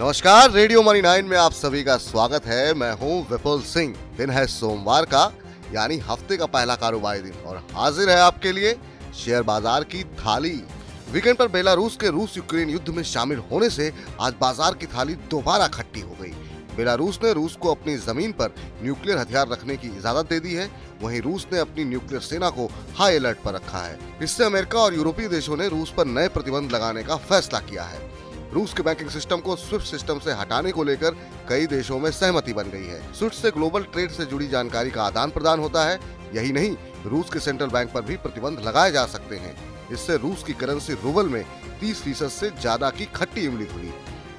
नमस्कार, radio money nine में आप सभी का स्वागत है। मैं हूँ विपुल सिंह। दिन है सोमवार का, यानी हफ़्ते का पहला कारोबारी दिन, और हाजिर है आपके लिए शेयर बाज़ार की थाली। वीकेंड पर बेलारूस के रूस यूक्रेन युद्ध में शामिल होने से आज बाज़ार की थाली दोबारा खट्टी हो गई। बेलारूस ने रूस को अपनी ज़मीन पर न्यूक्लियर हथियार रखने की इजाज़त दे दी है। वहीं रूस ने अपनी न्यूक्लियर सेना को हाई अलर्ट पर रखा है। इससे अमेरिका और यूरोपीय देशों ने रूस पर नए प्रतिबंध लगाने का फैसला किया है। रूस के बैंकिंग सिस्टम को स्विफ्ट सिस्टम से हटाने को लेकर कई देशों में सहमति बन गई है। स्विफ्ट से ग्लोबल ट्रेड से जुड़ी जानकारी का आदान प्रदान होता है। यही नहीं, रूस के सेंट्रल बैंक पर भी प्रतिबंध लगाए जा सकते हैं। इससे रूस की करेंसी रूबल में 30 फ़ीसद से ज़्यादा की खट्टी इमली खुली।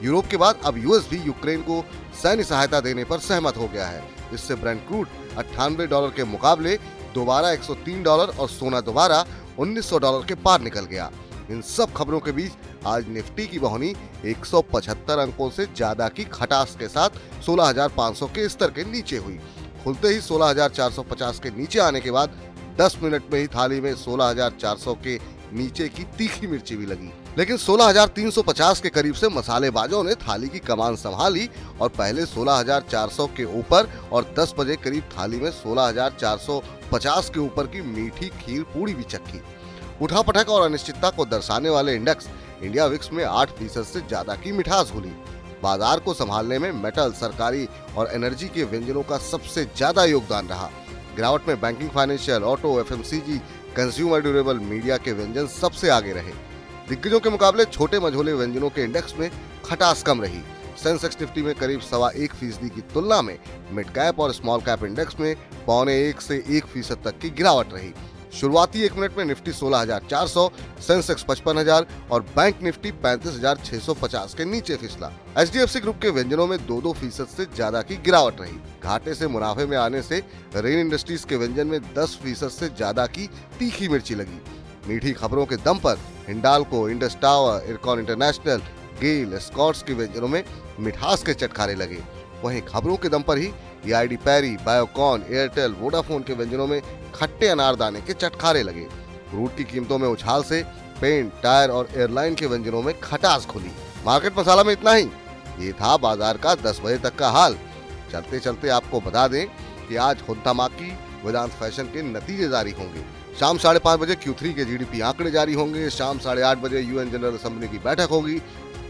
यूरोप के बाद अब यूएस भी यूक्रेन को सैन्य सहायता देने पर सहमत हो गया है। इससे ब्रेंड क्रूड अट्ठानवे डॉलर के मुकाबले दोबारा 103 डॉलर और सोना दोबारा 1900 डॉलर के पार निकल गया। इन सब खबरों के बीच आज निफ्टी की बहनी 175 अंकों से ज़्यादा की खटास के साथ 16,500 के स्तर के नीचे हुई। खुलते ही 16,450 के नीचे आने के बाद 10 मिनट में ही थाली में 16,400 के नीचे की तीखी मिर्ची भी लगी। लेकिन 16,350 के करीब से मसालेबाजों ने थाली की कमान संभाली और पहले 16,400 के ऊपर और 10 बजे करीब थाली में 16,450 के ऊपर की मीठी खीर पूरी भी चक्की उठापटक और अनिश्चितता को दर्शाने वाले इंडेक्स इंडिया विक्स में आठ फ़ीसद से ज़्यादा की मिठास घुली। बाज़ार को संभालने में मेटल, सरकारी और एनर्जी के व्यंजनों का सबसे ज़्यादा योगदान रहा। गिरावट में बैंकिंग, फाइनेंशियल, ऑटो एफ़ कंज्यूमर ड्यूरेबल मीडिया के व्यंजन सबसे आगे रहे। दिग्गजों के मुकाबले छोटे मझोले व्यंजनों के इंडेक्स में खटास कम रही। सेंसेक्स निफ्टी में करीब सवा एक फ़ीसदी की तुलना में मिड कैप और स्मॉल कैप इंडेक्स में पौने एक से एक फ़ीसद तक की गिरावट रही। शुरुआती एक मिनट में निफ्टी 16,400, सेंसेक्स 55,000 और बैंक निफ्टी 35,650 के नीचे फिसला। एच ग्रुप के व्यंजनों में दो दो फ़ीसद से ज़्यादा की गिरावट रही। घाटे से मुनाफे में आने से रेन इंडस्ट्रीज़ के व्यंजन में 10 फ़ीसद से ज़्यादा की तीखी मिर्ची लगी। मीठी खबरों के दम पर Hindalco Indus tower IRCON international GAIL Scots के व्यंजनों में मिठास के चटखारे लगे। वहीं खबरों के दम पर ही डी पैरी बायोकॉन एयरटेल वोडाफोन के व्यंजनों में खट्टे अनारदाने के चटखारे लगे। क्रूड की कीमतों में उछाल से पेंट, टायर और एयरलाइन के व्यंजनों में खटास खुली। मार्केट मसाला में इतना ही। ये था बाज़ार का 10 बजे तक का हाल। चलते चलते आपको बता दें कि आज हुद्दामाकी वेदांत फ़ैशन के नतीजे जारी होंगे। शाम साढ़े पाँच बजे क्यू थ्री के जीडीपी आंकड़े जारी होंगे। शाम साढ़े आठ बजे यूएन जनरल असेंबली की बैठक होगी।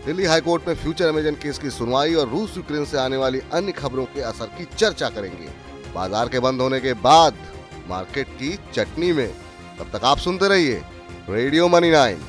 दिल्ली हाईकोर्ट में फ्यूचर अमेजन केस की सुनवाई और रूस यूक्रेन से आने वाली अन्य खबरों के असर की चर्चा करेंगे। बाज़ार के बंद होने के बाद मार्केट की चटनी में। तब तक आप सुनते रहिए रेडियो मनी नाइन।